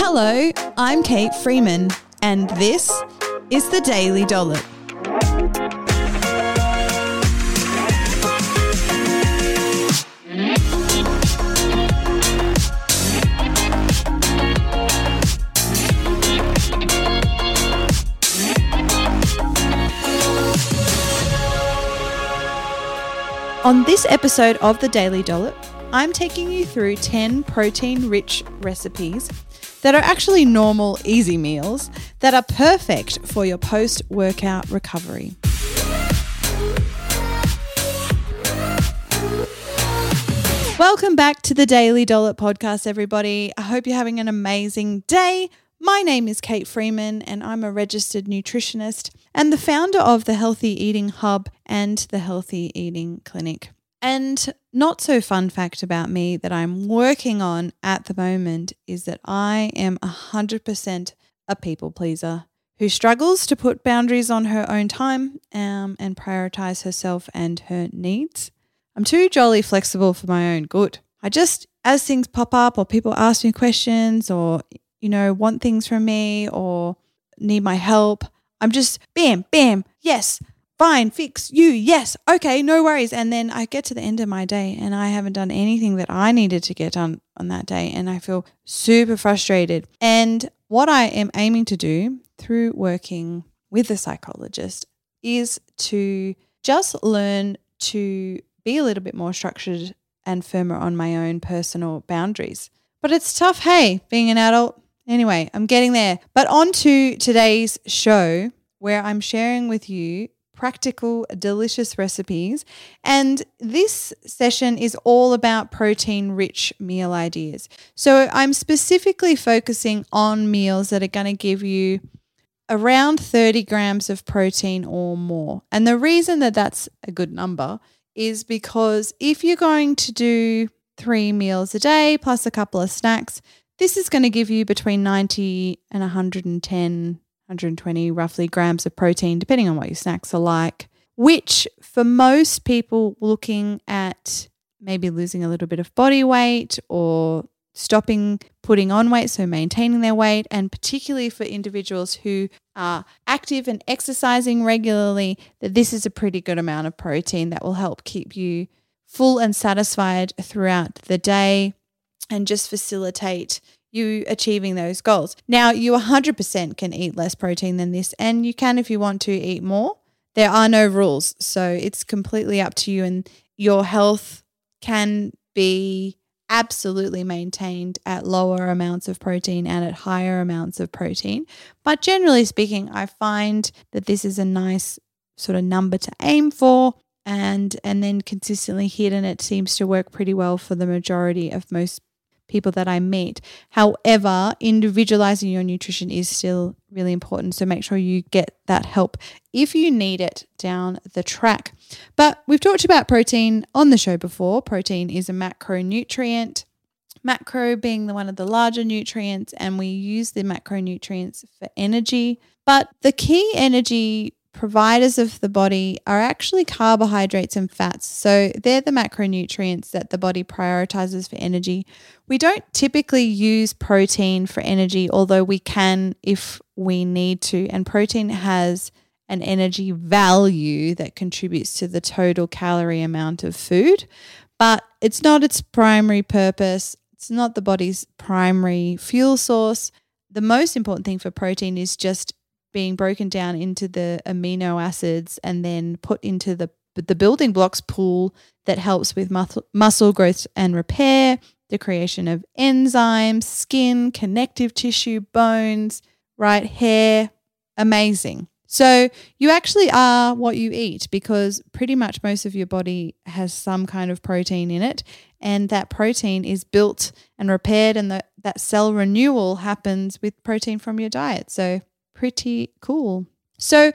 Hello, I'm Kate Freeman, and this is the Daily Dollop. On this episode of the Daily Dollop, I'm taking you through 10 protein rich recipes that are actually normal, easy meals that are perfect for your post workout recovery. Welcome back to the Daily Dollop podcast, everybody. I hope you're having an amazing day. My name is Kate Freeman, and I'm a registered nutritionist and the founder of the Healthy Eating Hub and the Healthy Eating Clinic. And not so fun fact about me that I'm working on at the moment is that I am 100% a people pleaser who struggles to put boundaries on her own time um, and prioritize herself and her needs. I'm too jolly flexible for my own good. I just, as things pop up or people ask me questions or, you know, want things from me or need my help, I'm just bam, bam, yes, fine, fix you, yes, okay, no worries. And then I get to the end of my day and I haven't done anything that I needed to get done on that day. And I feel super frustrated. And what I am aiming to do through working with a psychologist is to just learn to be a little bit more structured and firmer on my own personal boundaries. But it's tough, hey, being an adult. Anyway, I'm getting there. But on to today's show where I'm sharing with you practical, delicious recipes. And this session is all about protein rich meal ideas. So I'm specifically focusing on meals that are going to give you around 30 grams of protein or more. And the reason that that's a good number is because if you're going to do three meals a day plus a couple of snacks, this is going to give you between 90 and 110 120 roughly grams of protein, depending on what your snacks are like, which for most people looking at maybe losing a little bit of body weight or stopping putting on weight, so maintaining their weight, and particularly for individuals who are active and exercising regularly, that this is a pretty good amount of protein that will help keep you full and satisfied throughout the day and just facilitate you achieving those goals. Now, you 100% can eat less protein than this, and you can if you want to eat more. There are no rules. So it's completely up to you, and your health can be absolutely maintained at lower amounts of protein and at higher amounts of protein. But generally speaking, I find that this is a nice sort of number to aim for and and then consistently hit and it seems to work pretty well for the majority of most people that I meet. However, individualizing your nutrition is still really important. So make sure you get that help if you need it down the track. But we've talked about protein on the show before. Protein is a macronutrient. Macro being the one of the larger nutrients, and we use the macronutrients for energy. But the key energy providers of the body are actually carbohydrates and fats. So they're the macronutrients that the body prioritizes for energy. We don't typically use protein for energy, although we can if we need to. And protein has an energy value that contributes to the total calorie amount of food, but it's not its primary purpose. It's not the body's primary fuel source. The most important thing for protein is just being broken down into the amino acids and then put into the the building blocks pool that helps with muscle, muscle growth and repair, the creation of enzymes, skin, connective tissue, bones, right, hair, amazing. So you actually are what you eat because pretty much most of your body has some kind of protein in it and that protein is built and repaired and the, that cell renewal happens with protein from your diet. So pretty cool. So,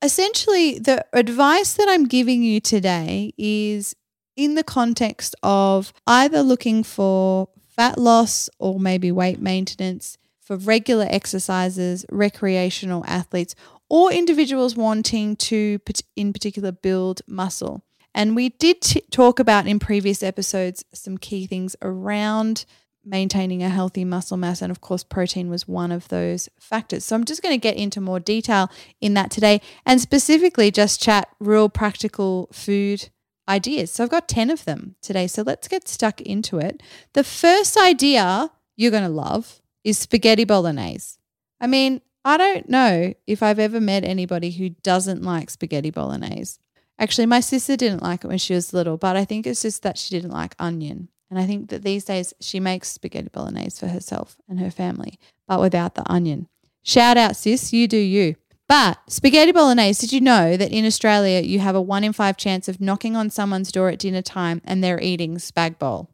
essentially, the advice that I'm giving you today is in the context of either looking for fat loss or maybe weight maintenance for regular exercises, recreational athletes, or individuals wanting to, in particular, build muscle. And we did t- talk about in previous episodes some key things around maintaining a healthy muscle mass. And of course, protein was one of those factors. So I'm just going to get into more detail in that today and specifically just chat real practical food ideas. So I've got 10 of them today. So let's get stuck into it. The first idea you're going to love is spaghetti bolognese. I mean, I don't know if I've ever met anybody who doesn't like spaghetti bolognese. Actually, my sister didn't like it when she was little, but I think it's just that she didn't like onion. And I think that these days she makes spaghetti bolognese for herself and her family, but without the onion. Shout out, sis, you do you. But spaghetti bolognese, did you know that in Australia you have a one in five chance of knocking on someone's door at dinner time and they're eating spag bowl?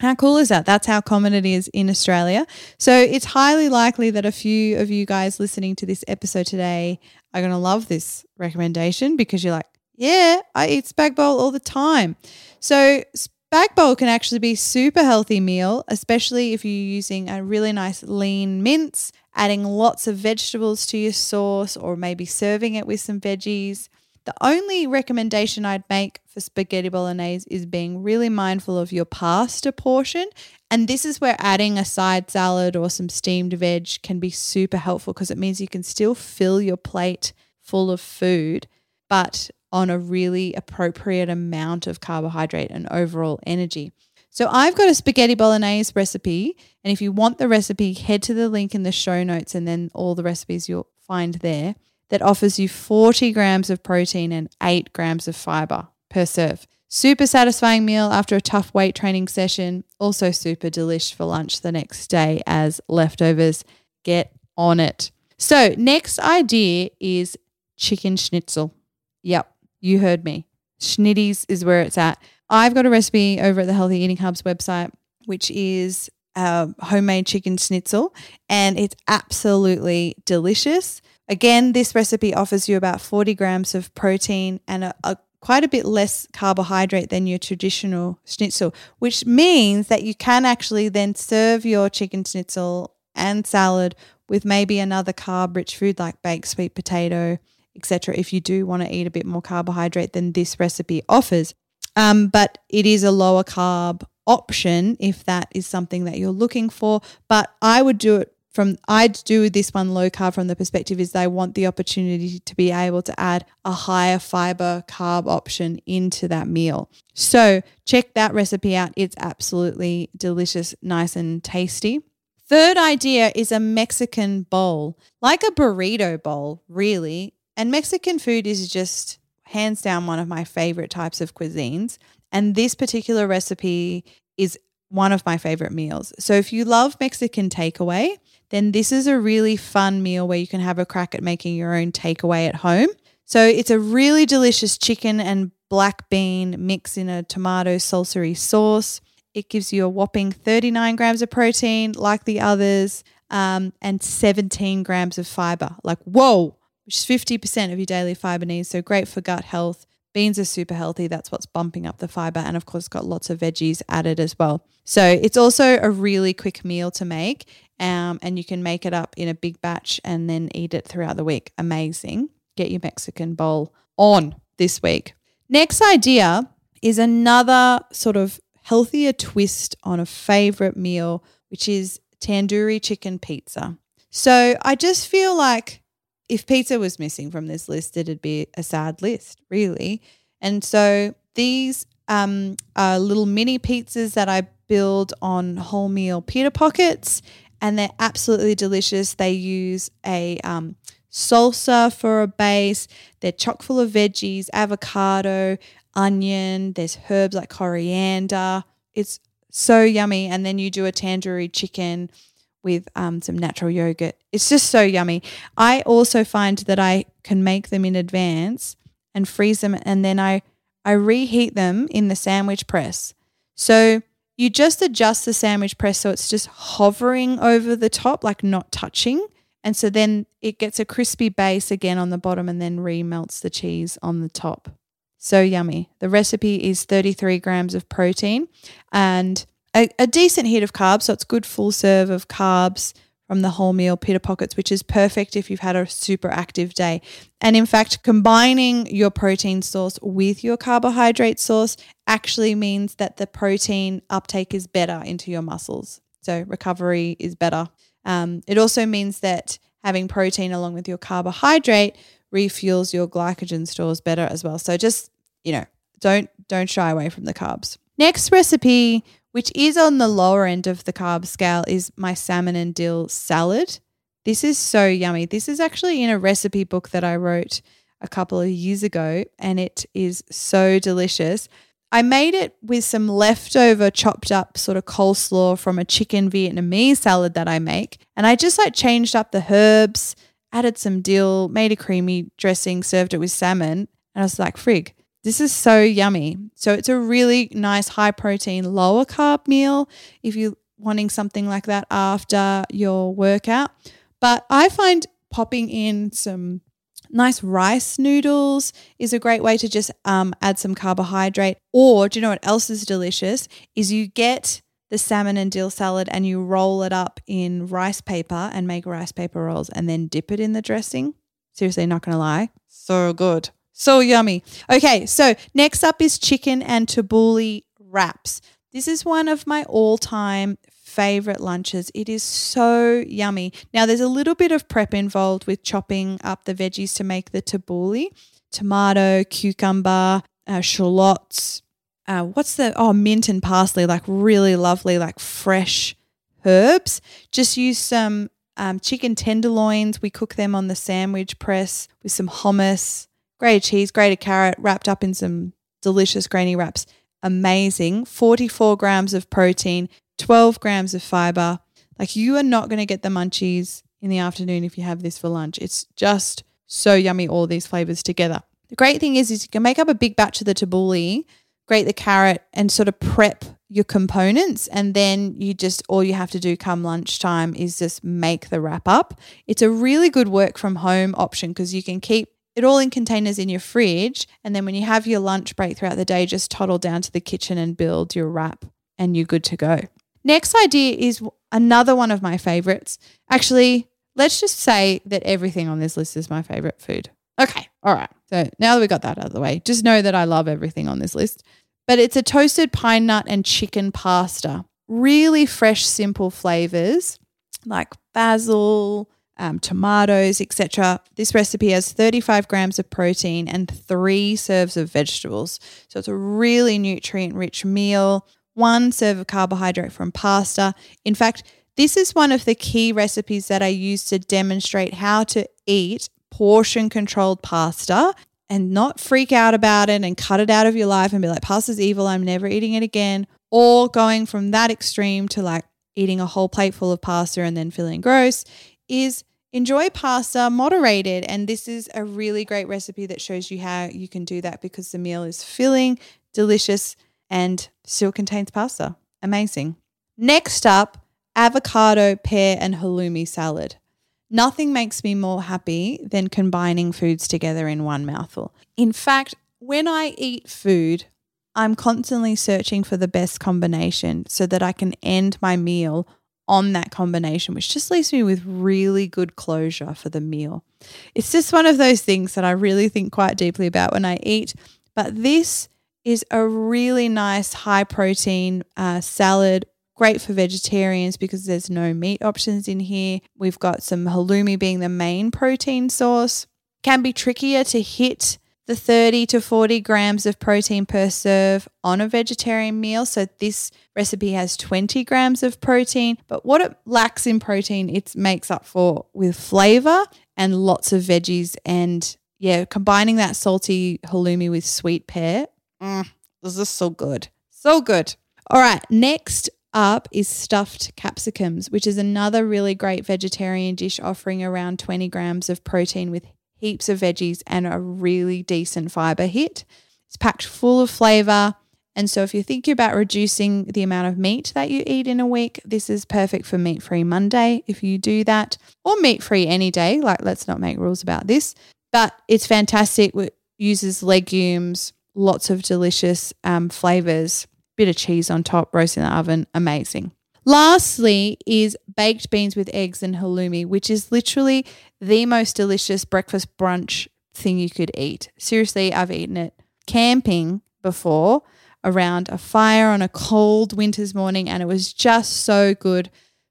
How cool is that? That's how common it is in Australia. So it's highly likely that a few of you guys listening to this episode today are going to love this recommendation because you're like, yeah, I eat spag bowl all the time. So spag bowl can actually be super healthy meal, especially if you're using a really nice lean mince, adding lots of vegetables to your sauce, or maybe serving it with some veggies. The only recommendation I'd make for spaghetti bolognese is being really mindful of your pasta portion. And this is where adding a side salad or some steamed veg can be super helpful because it means you can still fill your plate full of food, but on a really appropriate amount of carbohydrate and overall energy. So I've got a spaghetti bolognese recipe. And if you want the recipe, head to the link in the show notes and then all the recipes you'll find there that offers you 40 grams of protein and 8 grams of fiber per serve. Super satisfying meal after a tough weight training session. Also super delish for lunch the next day as leftovers. Get on it. So, next idea is chicken schnitzel. Yep, you heard me. Schnitties is where it's at. I've got a recipe over at the Healthy Eating Hubs website, which is a homemade chicken schnitzel, and it's absolutely delicious. Again, this recipe offers you about 40 grams of protein and a, a quite a bit less carbohydrate than your traditional schnitzel, which means that you can actually then serve your chicken schnitzel and salad with maybe another carb rich food like baked sweet potato, etc. If you do want to eat a bit more carbohydrate than this recipe offers. Um, but it is a lower carb option if that is something that you're looking for. But I would do it from I'd do this one low carb from the perspective is they want the opportunity to be able to add a higher fiber carb option into that meal. So check that recipe out. It's absolutely delicious, nice and tasty. Third idea is a Mexican bowl, like a burrito bowl, really. And Mexican food is just hands down one of my favorite types of cuisines. And this particular recipe is one of my favorite meals. So if you love Mexican takeaway, then this is a really fun meal where you can have a crack at making your own takeaway at home. So it's a really delicious chicken and black bean mix in a tomato salsa sauce. It gives you a whopping 39 grams of protein, like the others, um, and 17 grams of fiber. Like, whoa, which is 50% of your daily fiber needs. So great for gut health. Beans are super healthy. That's what's bumping up the fiber. And of course, got lots of veggies added as well. So it's also a really quick meal to make. Um, and you can make it up in a big batch and then eat it throughout the week. Amazing. Get your Mexican bowl on this week. Next idea is another sort of healthier twist on a favorite meal, which is tandoori chicken pizza. So I just feel like if pizza was missing from this list, it'd be a sad list, really. And so these um, are little mini pizzas that I build on wholemeal pita pockets and they're absolutely delicious. They use a um, salsa for a base. They're chock full of veggies, avocado, onion. There's herbs like coriander. It's so yummy. And then you do a tandoori chicken with um, some natural yogurt. It's just so yummy. I also find that I can make them in advance and freeze them, and then I I reheat them in the sandwich press. So you just adjust the sandwich press so it's just hovering over the top, like not touching. And so then it gets a crispy base again on the bottom and then remelts the cheese on the top. So yummy. The recipe is 33 grams of protein and a, a decent hit of carbs. So it's good full serve of carbs from the wholemeal pita pockets, which is perfect if you've had a super active day. And in fact, combining your protein source with your carbohydrate source actually means that the protein uptake is better into your muscles. So recovery is better. Um, it also means that having protein along with your carbohydrate refuels your glycogen stores better as well. So just, you know, don't don't shy away from the carbs. Next recipe, which is on the lower end of the carb scale, is my salmon and dill salad. This is so yummy. This is actually in a recipe book that I wrote a couple of years ago, and it is so delicious. I made it with some leftover chopped up sort of coleslaw from a chicken Vietnamese salad that I make. And I just like changed up the herbs, added some dill, made a creamy dressing, served it with salmon. And I was like, frig, this is so yummy. So it's a really nice high protein, lower carb meal if you're wanting something like that after your workout. But I find popping in some nice rice noodles is a great way to just um, add some carbohydrate. Or do you know what else is delicious? Is you get the salmon and dill salad and you roll it up in rice paper and make rice paper rolls and then dip it in the dressing. Seriously, not gonna lie, so good, so yummy. Okay, so next up is chicken and tabbouleh wraps. This is one of my all-time favorite lunches. It is so yummy. Now, there's a little bit of prep involved with chopping up the veggies to make the tabbouleh tomato, cucumber, uh, shallots. Uh, what's the, oh, mint and parsley, like really lovely, like fresh herbs. Just use some um, chicken tenderloins. We cook them on the sandwich press with some hummus, grated cheese, grated carrot, wrapped up in some delicious grainy wraps. Amazing. 44 grams of protein, 12 grams of fiber. Like you are not going to get the munchies in the afternoon if you have this for lunch. It's just so yummy, all these flavors together. The great thing is, is you can make up a big batch of the tabbouleh, grate the carrot, and sort of prep your components. And then you just, all you have to do come lunchtime is just make the wrap up. It's a really good work from home option because you can keep it all in containers in your fridge. And then when you have your lunch break throughout the day, just toddle down to the kitchen and build your wrap, and you're good to go. Next idea is another one of my favorites. Actually, let's just say that everything on this list is my favorite food. Okay, all right. So now that we got that out of the way, just know that I love everything on this list. But it's a toasted pine nut and chicken pasta. Really fresh, simple flavors like basil, um, tomatoes, etc. This recipe has 35 grams of protein and three serves of vegetables. So it's a really nutrient rich meal one serve of carbohydrate from pasta. In fact, this is one of the key recipes that I use to demonstrate how to eat portion controlled pasta and not freak out about it and cut it out of your life and be like, pasta's evil, I'm never eating it again. Or going from that extreme to like eating a whole plate full of pasta and then feeling gross is enjoy pasta moderated. And this is a really great recipe that shows you how you can do that because the meal is filling, delicious, and still contains pasta. Amazing. Next up, avocado, pear, and halloumi salad. Nothing makes me more happy than combining foods together in one mouthful. In fact, when I eat food, I'm constantly searching for the best combination so that I can end my meal on that combination, which just leaves me with really good closure for the meal. It's just one of those things that I really think quite deeply about when I eat. But this is a really nice high protein uh, salad. Great for vegetarians because there's no meat options in here. We've got some halloumi being the main protein source. Can be trickier to hit the 30 to 40 grams of protein per serve on a vegetarian meal. So this recipe has 20 grams of protein, but what it lacks in protein, it makes up for with flavor and lots of veggies. And yeah, combining that salty halloumi with sweet pear Mm, this is so good. So good. All right. Next up is stuffed capsicums, which is another really great vegetarian dish offering around 20 grams of protein with heaps of veggies and a really decent fiber hit. It's packed full of flavor. And so, if you're thinking about reducing the amount of meat that you eat in a week, this is perfect for meat free Monday if you do that, or meat free any day. Like, let's not make rules about this. But it's fantastic. It uses legumes, lots of delicious um, flavors, bit of cheese on top, roast in the oven, amazing. Lastly, is baked beans with eggs and halloumi, which is literally the most delicious breakfast brunch thing you could eat. Seriously, I've eaten it camping before around a fire on a cold winter's morning, and it was just so good.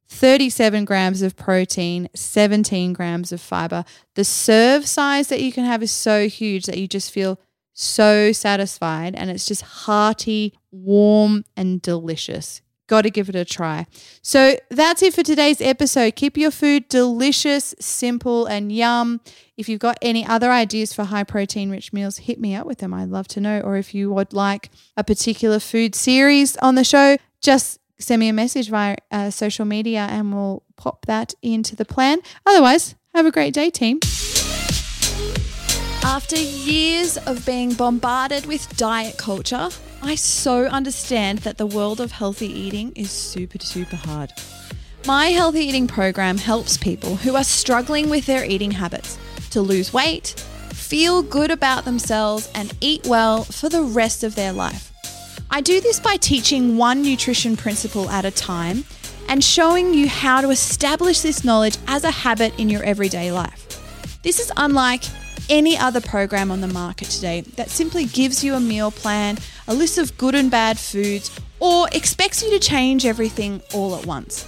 37 grams of protein, 17 grams of fiber. The serve size that you can have is so huge that you just feel so satisfied and it's just hearty, warm, and delicious. Got to give it a try. So that's it for today's episode. Keep your food delicious, simple, and yum. If you've got any other ideas for high protein rich meals, hit me up with them. I'd love to know. Or if you would like a particular food series on the show, just send me a message via uh, social media and we'll pop that into the plan. Otherwise, have a great day, team. After years of being bombarded with diet culture, I so understand that the world of healthy eating is super, super hard. My healthy eating program helps people who are struggling with their eating habits to lose weight, feel good about themselves, and eat well for the rest of their life. I do this by teaching one nutrition principle at a time and showing you how to establish this knowledge as a habit in your everyday life. This is unlike any other program on the market today that simply gives you a meal plan, a list of good and bad foods, or expects you to change everything all at once.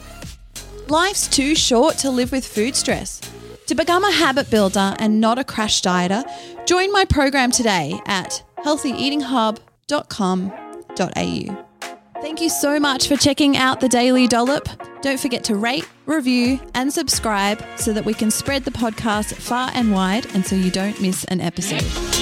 Life's too short to live with food stress. To become a habit builder and not a crash dieter, join my program today at healthyeatinghub.com.au. Thank you so much for checking out the Daily Dollop. Don't forget to rate, review, and subscribe so that we can spread the podcast far and wide and so you don't miss an episode.